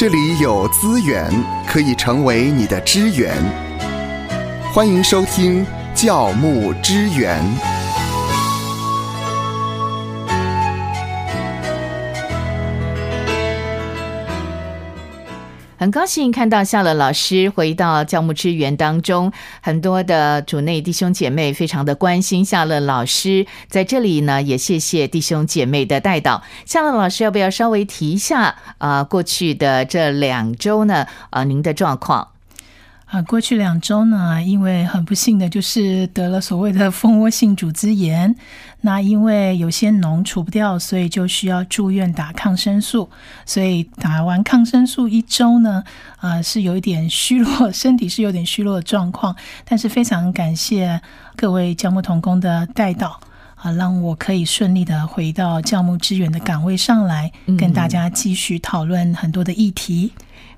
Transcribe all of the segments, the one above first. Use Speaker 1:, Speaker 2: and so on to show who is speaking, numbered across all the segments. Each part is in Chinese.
Speaker 1: 这里有资源可以成为你的支援。欢迎收听教牧支援。
Speaker 2: 很高兴看到夏乐老师回到教牧支援当中，很多的主内弟兄姐妹非常的关心夏乐老师，在这里呢也谢谢弟兄姐妹的带导。夏乐老师要不要稍微提一下啊？过去的这两周呢，啊，您的状况？
Speaker 3: 啊，过去两周呢，因为很不幸的就是得了所谓的蜂窝性组织炎，那因为有些脓除不掉，所以就需要住院打抗生素。所以打完抗生素一周呢，啊，是有一点虚弱，身体是有点虚弱的状况。但是非常感谢各位教牧同工的带导啊，让我可以顺利的回到教牧支援的岗位上来，跟大家继续讨论很多的议题。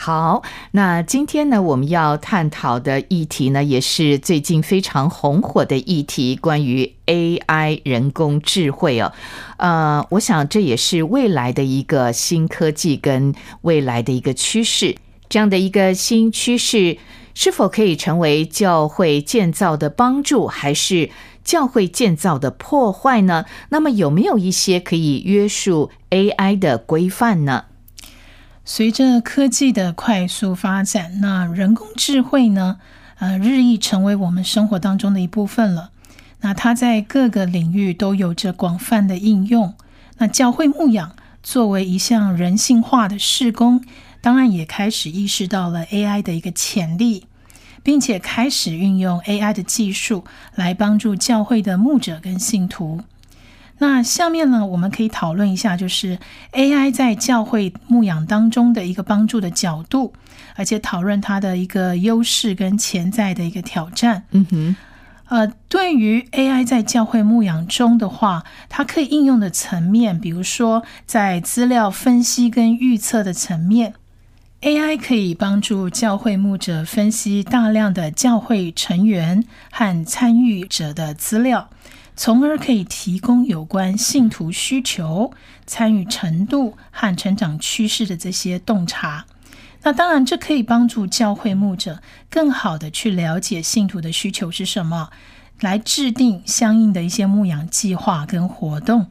Speaker 2: 好，那今天呢，我们要探讨的议题呢，也是最近非常红火的议题，关于 AI 人工智慧哦。呃，我想这也是未来的一个新科技跟未来的一个趋势。这样的一个新趋势，是否可以成为教会建造的帮助，还是教会建造的破坏呢？那么有没有一些可以约束 AI 的规范呢？
Speaker 3: 随着科技的快速发展，那人工智慧呢？呃，日益成为我们生活当中的一部分了。那它在各个领域都有着广泛的应用。那教会牧养作为一项人性化的事工，当然也开始意识到了 AI 的一个潜力，并且开始运用 AI 的技术来帮助教会的牧者跟信徒。那下面呢，我们可以讨论一下，就是 AI 在教会牧养当中的一个帮助的角度，而且讨论它的一个优势跟潜在的一个挑战。
Speaker 2: 嗯哼，
Speaker 3: 呃，对于 AI 在教会牧养中的话，它可以应用的层面，比如说在资料分析跟预测的层面，AI 可以帮助教会牧者分析大量的教会成员和参与者的资料。从而可以提供有关信徒需求、参与程度和成长趋势的这些洞察。那当然，这可以帮助教会牧者更好的去了解信徒的需求是什么，来制定相应的一些牧养计划跟活动。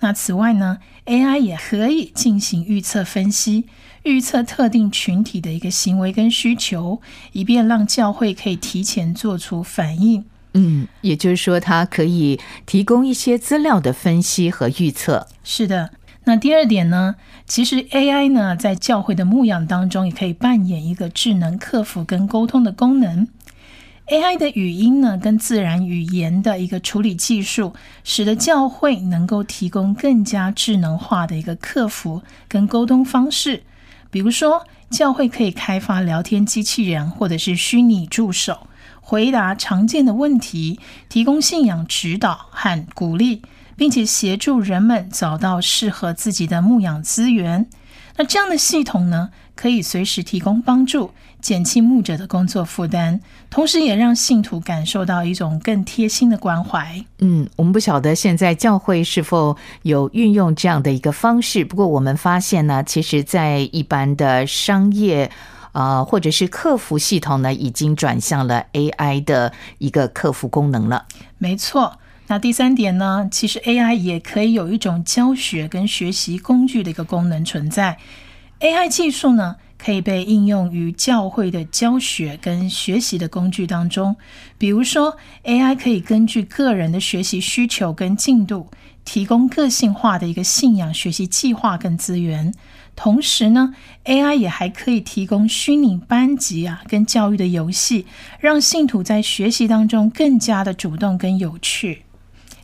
Speaker 3: 那此外呢，AI 也可以进行预测分析，预测特定群体的一个行为跟需求，以便让教会可以提前做出反应。
Speaker 2: 嗯，也就是说，它可以提供一些资料的分析和预测。
Speaker 3: 是的，那第二点呢，其实 AI 呢，在教会的牧养当中，也可以扮演一个智能客服跟沟通的功能。AI 的语音呢，跟自然语言的一个处理技术，使得教会能够提供更加智能化的一个客服跟沟通方式。比如说，教会可以开发聊天机器人，或者是虚拟助手。回答常见的问题，提供信仰指导和鼓励，并且协助人们找到适合自己的牧养资源。那这样的系统呢，可以随时提供帮助，减轻牧者的工作负担，同时也让信徒感受到一种更贴心的关怀。
Speaker 2: 嗯，我们不晓得现在教会是否有运用这样的一个方式，不过我们发现呢，其实，在一般的商业。啊，或者是客服系统呢，已经转向了 AI 的一个客服功能了。
Speaker 3: 没错，那第三点呢，其实 AI 也可以有一种教学跟学习工具的一个功能存在。AI 技术呢，可以被应用于教会的教学跟学习的工具当中。比如说，AI 可以根据个人的学习需求跟进度，提供个性化的一个信仰学习计划跟资源。同时呢，AI 也还可以提供虚拟班级啊，跟教育的游戏，让信徒在学习当中更加的主动跟有趣。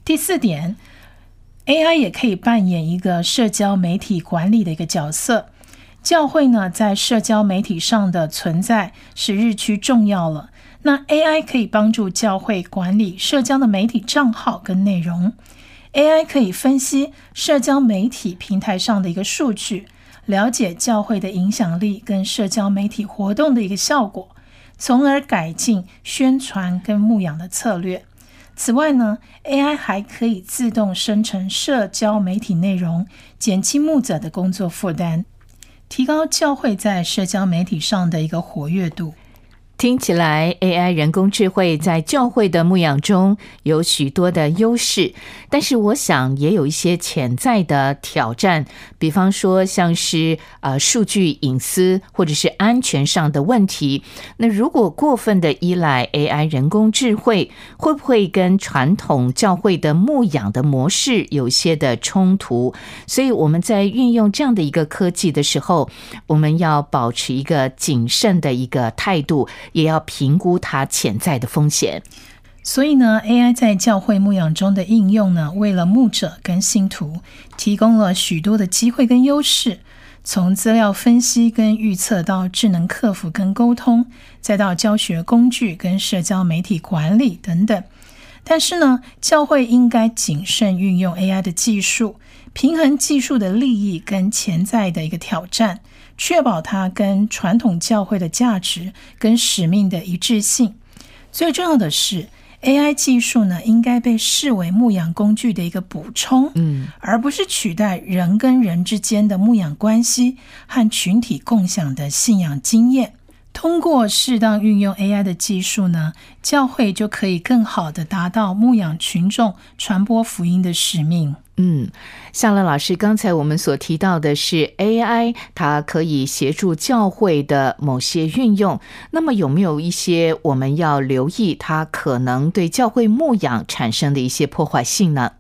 Speaker 3: 第四点，AI 也可以扮演一个社交媒体管理的一个角色。教会呢，在社交媒体上的存在是日趋重要了。那 AI 可以帮助教会管理社交的媒体账号跟内容。AI 可以分析社交媒体平台上的一个数据。了解教会的影响力跟社交媒体活动的一个效果，从而改进宣传跟牧养的策略。此外呢，AI 还可以自动生成社交媒体内容，减轻牧者的工作负担。提高教会在社交媒体上的一个活跃度。
Speaker 2: 听起来，AI 人工智慧在教会的牧养中有许多的优势，但是我想也有一些潜在的挑战，比方说像是呃数据隐私或者是安全上的问题。那如果过分的依赖 AI 人工智慧，会不会跟传统教会的牧养的模式有些的冲突？所以我们在运用这样的一个科技的时候，我们要保持一个谨慎的一个态度。也要评估它潜在的风险。
Speaker 3: 所以呢，AI 在教会牧养中的应用呢，为了牧者跟信徒提供了许多的机会跟优势。从资料分析跟预测到智能客服跟沟通，再到教学工具跟社交媒体管理等等。但是呢，教会应该谨慎运用 AI 的技术，平衡技术的利益跟潜在的一个挑战。确保它跟传统教会的价值跟使命的一致性。最重要的是，AI 技术呢，应该被视为牧养工具的一个补充，
Speaker 2: 嗯，
Speaker 3: 而不是取代人跟人之间的牧养关系和群体共享的信仰经验。通过适当运用 AI 的技术呢，教会就可以更好的达到牧养群众、传播福音的使命。
Speaker 2: 嗯，夏乐老师，刚才我们所提到的是 AI，它可以协助教会的某些运用。那么有没有一些我们要留意，它可能对教会牧养产生的一些破坏性呢？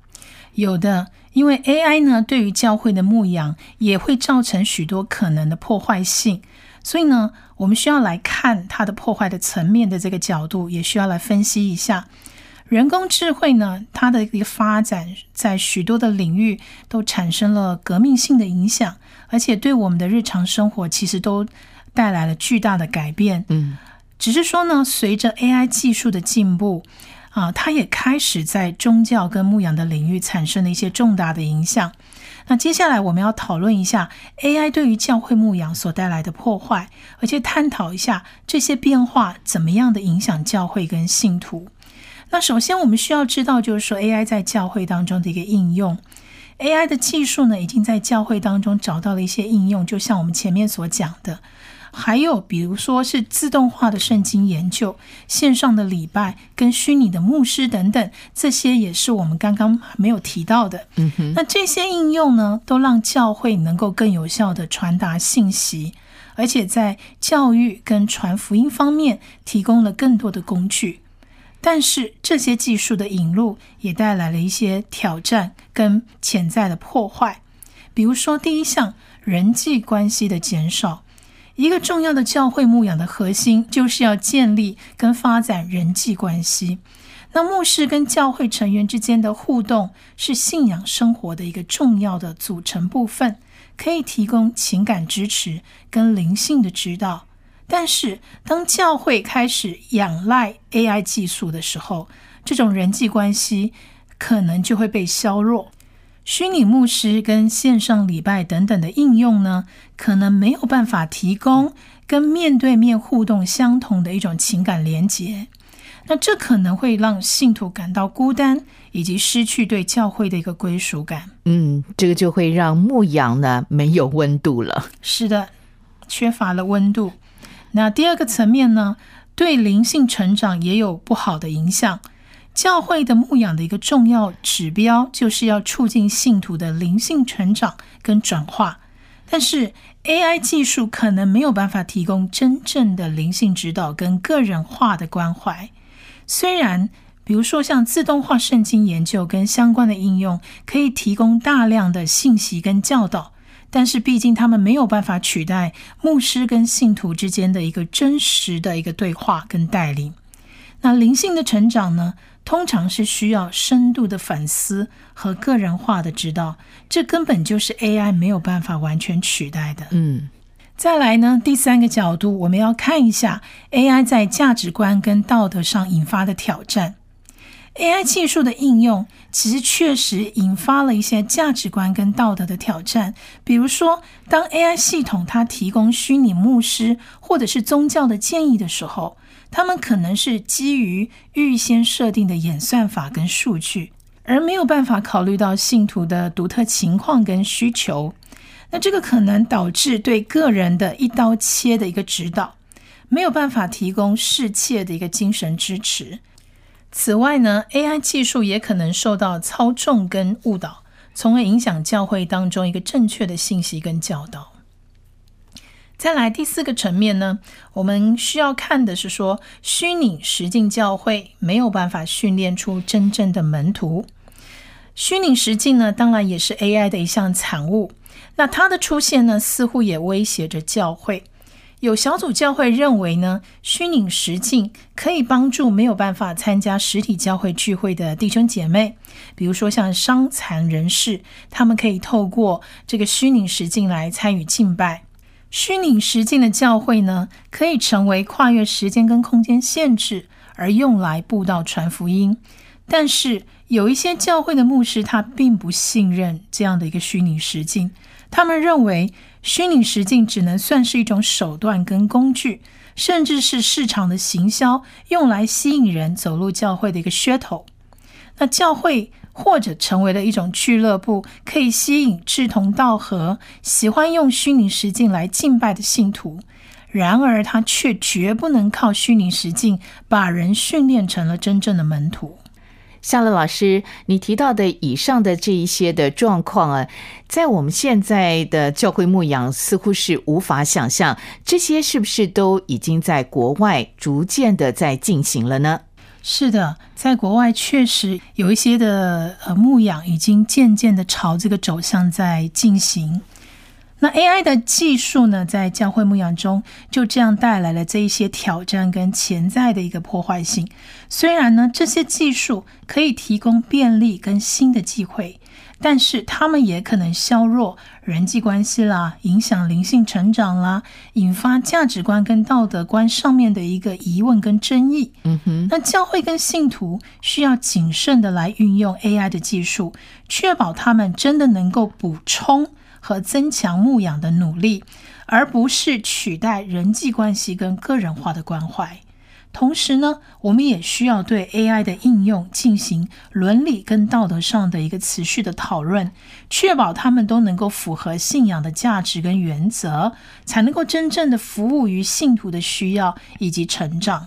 Speaker 3: 有的，因为 AI 呢，对于教会的牧养也会造成许多可能的破坏性，所以呢，我们需要来看它的破坏的层面的这个角度，也需要来分析一下。人工智慧呢，它的一个发展在许多的领域都产生了革命性的影响，而且对我们的日常生活其实都带来了巨大的改变。
Speaker 2: 嗯，
Speaker 3: 只是说呢，随着 AI 技术的进步啊，它也开始在宗教跟牧养的领域产生了一些重大的影响。那接下来我们要讨论一下 AI 对于教会牧养所带来的破坏，而且探讨一下这些变化怎么样的影响教会跟信徒。那首先，我们需要知道，就是说 AI 在教会当中的一个应用。AI 的技术呢，已经在教会当中找到了一些应用，就像我们前面所讲的，还有比如说是自动化的圣经研究、线上的礼拜跟虚拟的牧师等等，这些也是我们刚刚没有提到的。
Speaker 2: 嗯哼，
Speaker 3: 那这些应用呢，都让教会能够更有效的传达信息，而且在教育跟传福音方面提供了更多的工具。但是这些技术的引入也带来了一些挑战跟潜在的破坏，比如说第一项人际关系的减少。一个重要的教会牧养的核心就是要建立跟发展人际关系。那牧师跟教会成员之间的互动是信仰生活的一个重要的组成部分，可以提供情感支持跟灵性的指导。但是，当教会开始仰赖 AI 技术的时候，这种人际关系可能就会被削弱。虚拟牧师跟线上礼拜等等的应用呢，可能没有办法提供跟面对面互动相同的一种情感连结。那这可能会让信徒感到孤单，以及失去对教会的一个归属感。
Speaker 2: 嗯，这个就会让牧羊呢没有温度了。
Speaker 3: 是的，缺乏了温度。那第二个层面呢，对灵性成长也有不好的影响。教会的牧养的一个重要指标，就是要促进信徒的灵性成长跟转化。但是 AI 技术可能没有办法提供真正的灵性指导跟个人化的关怀。虽然，比如说像自动化圣经研究跟相关的应用，可以提供大量的信息跟教导。但是，毕竟他们没有办法取代牧师跟信徒之间的一个真实的一个对话跟带领。那灵性的成长呢，通常是需要深度的反思和个人化的指导，这根本就是 AI 没有办法完全取代的。
Speaker 2: 嗯，
Speaker 3: 再来呢，第三个角度，我们要看一下 AI 在价值观跟道德上引发的挑战。AI 技术的应用其实确实引发了一些价值观跟道德的挑战。比如说，当 AI 系统它提供虚拟牧师或者是宗教的建议的时候，他们可能是基于预先设定的演算法跟数据，而没有办法考虑到信徒的独特情况跟需求。那这个可能导致对个人的一刀切的一个指导，没有办法提供适切的一个精神支持。此外呢，AI 技术也可能受到操纵跟误导，从而影响教会当中一个正确的信息跟教导。再来第四个层面呢，我们需要看的是说，虚拟实境教会没有办法训练出真正的门徒。虚拟实境呢，当然也是 AI 的一项产物。那它的出现呢，似乎也威胁着教会。有小组教会认为呢，虚拟实境可以帮助没有办法参加实体教会聚会的弟兄姐妹，比如说像伤残人士，他们可以透过这个虚拟实境来参与敬拜。虚拟实境的教会呢，可以成为跨越时间跟空间限制而用来布道传福音。但是有一些教会的牧师，他并不信任这样的一个虚拟实境。他们认为，虚拟实境只能算是一种手段跟工具，甚至是市场的行销，用来吸引人走入教会的一个噱头。那教会或者成为了一种俱乐部，可以吸引志同道合、喜欢用虚拟实境来敬拜的信徒。然而，他却绝不能靠虚拟实境把人训练成了真正的门徒。
Speaker 2: 夏乐老师，你提到的以上的这一些的状况啊，在我们现在的教会牧养似乎是无法想象，这些是不是都已经在国外逐渐的在进行了呢？
Speaker 3: 是的，在国外确实有一些的呃牧养已经渐渐的朝这个走向在进行。那 AI 的技术呢，在教会牧养中就这样带来了这一些挑战跟潜在的一个破坏性。虽然呢，这些技术可以提供便利跟新的机会，但是他们也可能削弱人际关系啦，影响灵性成长啦，引发价值观跟道德观上面的一个疑问跟争议。
Speaker 2: 嗯哼，
Speaker 3: 那教会跟信徒需要谨慎的来运用 AI 的技术，确保他们真的能够补充。和增强牧养的努力，而不是取代人际关系跟个人化的关怀。同时呢，我们也需要对 AI 的应用进行伦理跟道德上的一个持续的讨论，确保他们都能够符合信仰的价值跟原则，才能够真正的服务于信徒的需要以及成长。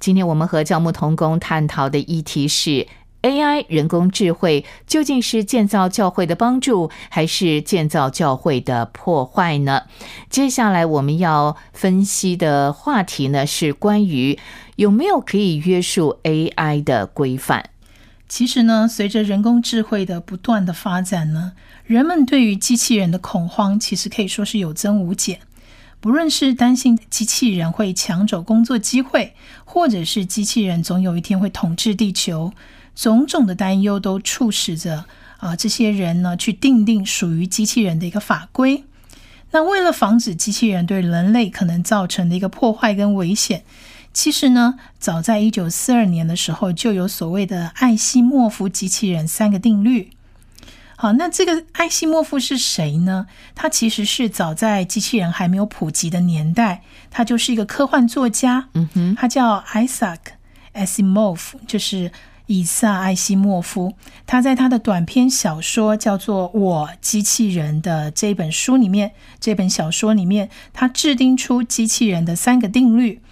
Speaker 2: 今天我们和教牧同工探讨的议题是。AI 人工智慧究竟是建造教会的帮助，还是建造教会的破坏呢？接下来我们要分析的话题呢，是关于有没有可以约束 AI 的规范。
Speaker 3: 其实呢，随着人工智慧的不断的发展呢，人们对于机器人的恐慌其实可以说是有增无减。不论是担心机器人会抢走工作机会，或者是机器人总有一天会统治地球。种种的担忧都促使着啊，这些人呢去定定属于机器人的一个法规。那为了防止机器人对人类可能造成的一个破坏跟危险，其实呢，早在一九四二年的时候就有所谓的艾希莫夫机器人三个定律。好，那这个艾希莫夫是谁呢？他其实是早在机器人还没有普及的年代，他就是一个科幻作家。
Speaker 2: 嗯哼，
Speaker 3: 他叫 Isaac Asimov，就是。以萨艾西莫夫，他在他的短篇小说叫做《我机器人》的这本书里面，这本小说里面，他制定出机器人的三个定律。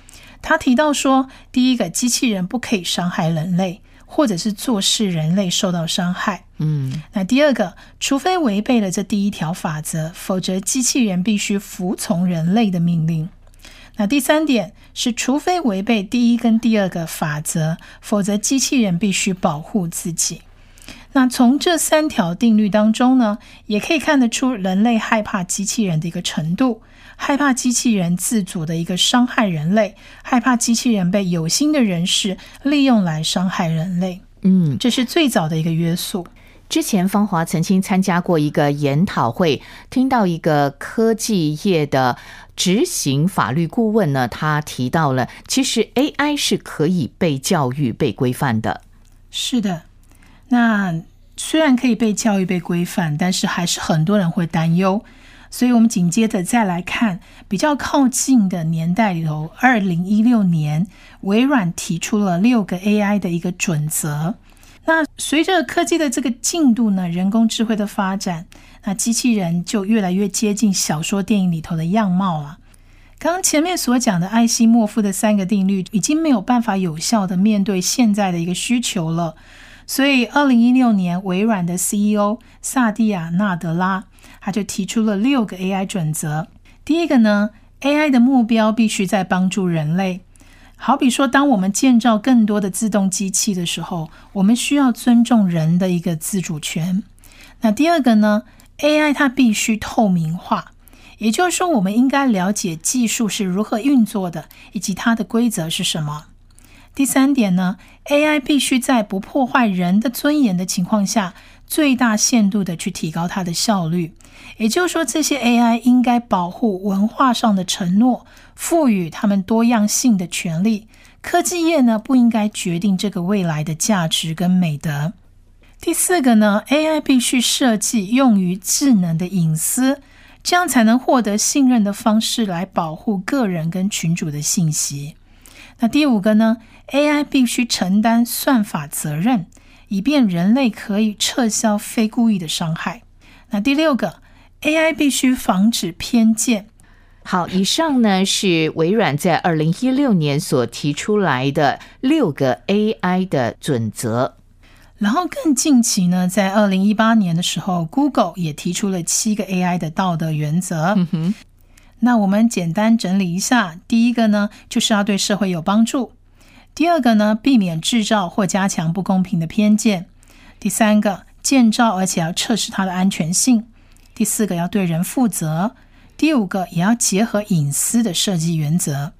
Speaker 3: 他提到说，第一个，机器人不可以伤害人类，或者是做事人类受到伤害。
Speaker 2: 嗯，
Speaker 3: 那第二个，除非违背了这第一条法则，否则机器人必须服从人类的命令。那第三点是，除非违背第一跟第二个法则，否则机器人必须保护自己。那从这三条定律当中呢，也可以看得出人类害怕机器人的一个程度，害怕机器人自主的一个伤害人类，害怕机器人被有心的人士利用来伤害人类。
Speaker 2: 嗯，
Speaker 3: 这是最早的一个约束。
Speaker 2: 之前芳华曾经参加过一个研讨会，听到一个科技业的执行法律顾问呢，他提到了，其实 AI 是可以被教育、被规范的。
Speaker 3: 是的，那虽然可以被教育、被规范，但是还是很多人会担忧。所以，我们紧接着再来看比较靠近的年代里头，二零一六年，微软提出了六个 AI 的一个准则。那随着科技的这个进度呢，人工智慧的发展，那机器人就越来越接近小说、电影里头的样貌了。刚刚前面所讲的艾希莫夫的三个定律，已经没有办法有效的面对现在的一个需求了。所以，二零一六年，微软的 CEO 萨蒂亚·纳德拉他就提出了六个 AI 准则。第一个呢，AI 的目标必须在帮助人类。好比说，当我们建造更多的自动机器的时候，我们需要尊重人的一个自主权。那第二个呢，AI 它必须透明化。也就是说，我们应该了解技术是如何运作的，以及它的规则是什么。第三点呢，AI 必须在不破坏人的尊严的情况下，最大限度的去提高它的效率。也就是说，这些 AI 应该保护文化上的承诺，赋予他们多样性的权利。科技业呢，不应该决定这个未来的价值跟美德。第四个呢，AI 必须设计用于智能的隐私。这样才能获得信任的方式来保护个人跟群主的信息。那第五个呢？AI 必须承担算法责任，以便人类可以撤销非故意的伤害。那第六个，AI 必须防止偏见。
Speaker 2: 好，以上呢是微软在二零一六年所提出来的六个 AI 的准则。
Speaker 3: 然后更近期呢，在二零一八年的时候，Google 也提出了七个 AI 的道德原则。嗯哼那我们简单整理一下：第一个呢，就是要对社会有帮助；第二个呢，避免制造或加强不公平的偏见；第三个，建造而且要测试它的安全性；第四个，要对人负责；第五个，也要结合隐私的设计原则；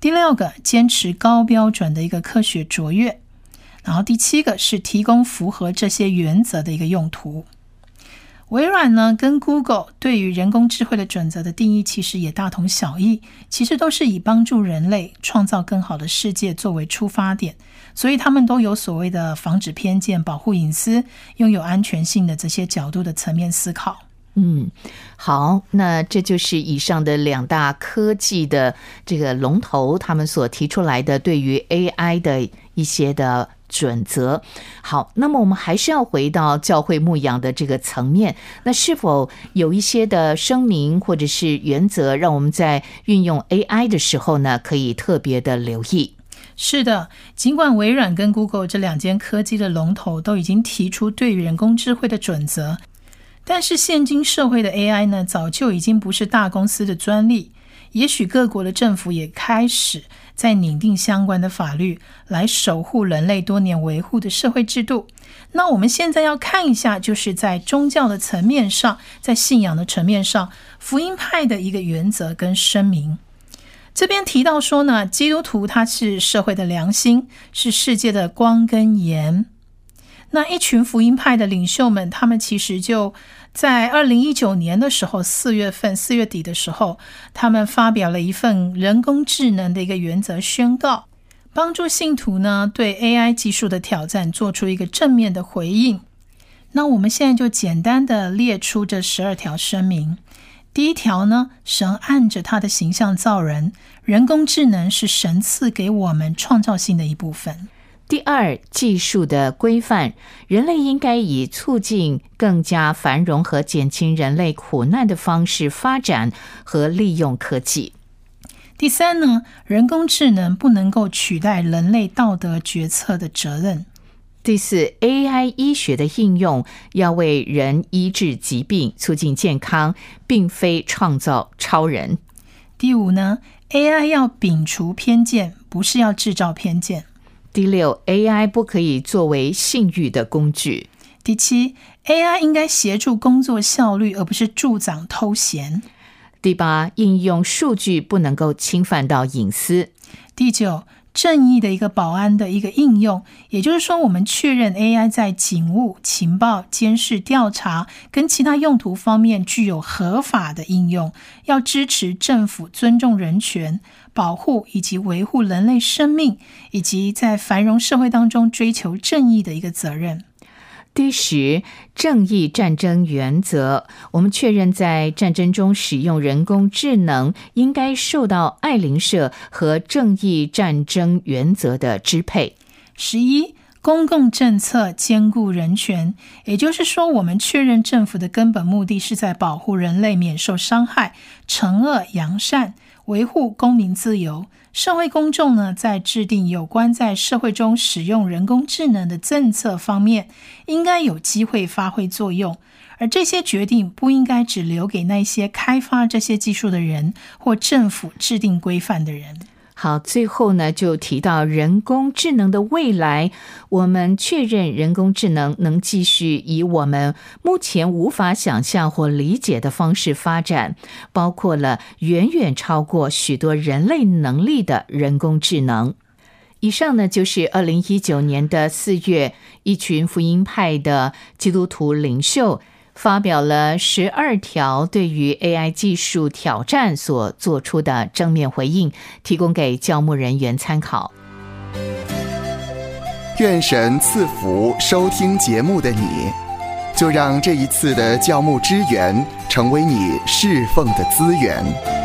Speaker 3: 第六个，坚持高标准的一个科学卓越。然后第七个是提供符合这些原则的一个用途。微软呢跟 Google 对于人工智慧的准则的定义其实也大同小异，其实都是以帮助人类创造更好的世界作为出发点，所以他们都有所谓的防止偏见、保护隐私、拥有安全性的这些角度的层面思考。
Speaker 2: 嗯，好，那这就是以上的两大科技的这个龙头，他们所提出来的对于 AI 的一些的。准则好，那么我们还是要回到教会牧养的这个层面。那是否有一些的声明或者是原则，让我们在运用 AI 的时候呢，可以特别的留意？
Speaker 3: 是的，尽管微软跟 Google 这两间科技的龙头都已经提出对于人工智慧的准则，但是现今社会的 AI 呢，早就已经不是大公司的专利。也许各国的政府也开始。在拟定相关的法律来守护人类多年维护的社会制度。那我们现在要看一下，就是在宗教的层面上，在信仰的层面上，福音派的一个原则跟声明。这边提到说呢，基督徒他是社会的良心，是世界的光跟盐。那一群福音派的领袖们，他们其实就。在二零一九年的时候，四月份四月底的时候，他们发表了一份人工智能的一个原则宣告，帮助信徒呢对 AI 技术的挑战做出一个正面的回应。那我们现在就简单的列出这十二条声明。第一条呢，神按着他的形象造人，人工智能是神赐给我们创造性的一部分。
Speaker 2: 第二，技术的规范，人类应该以促进更加繁荣和减轻人类苦难的方式发展和利用科技。
Speaker 3: 第三呢，人工智能不能够取代人类道德决策的责任。
Speaker 2: 第四，AI 医学的应用要为人医治疾病、促进健康，并非创造超人。
Speaker 3: 第五呢，AI 要摒除偏见，不是要制造偏见。
Speaker 2: 第六，AI 不可以作为性欲的工具。
Speaker 3: 第七，AI 应该协助工作效率，而不是助长偷闲。
Speaker 2: 第八，应用数据不能够侵犯到隐私。
Speaker 3: 第九。正义的一个保安的一个应用，也就是说，我们确认 AI 在警务、情报、监视、调查跟其他用途方面具有合法的应用，要支持政府尊重人权、保护以及维护人类生命，以及在繁荣社会当中追求正义的一个责任。
Speaker 2: 第十，正义战争原则。我们确认，在战争中使用人工智能，应该受到爱邻社和正义战争原则的支配。
Speaker 3: 十一，公共政策兼顾人权，也就是说，我们确认政府的根本目的是在保护人类免受伤害、惩恶扬善、维护公民自由。社会公众呢，在制定有关在社会中使用人工智能的政策方面，应该有机会发挥作用。而这些决定不应该只留给那些开发这些技术的人或政府制定规范的人。
Speaker 2: 好，最后呢，就提到人工智能的未来。我们确认人工智能能继续以我们目前无法想象或理解的方式发展，包括了远远超过许多人类能力的人工智能。以上呢，就是二零一九年的四月，一群福音派的基督徒领袖。发表了十二条对于 AI 技术挑战所做出的正面回应，提供给教牧人员参考。
Speaker 1: 愿神赐福收听节目的你，就让这一次的教牧支援成为你侍奉的资源。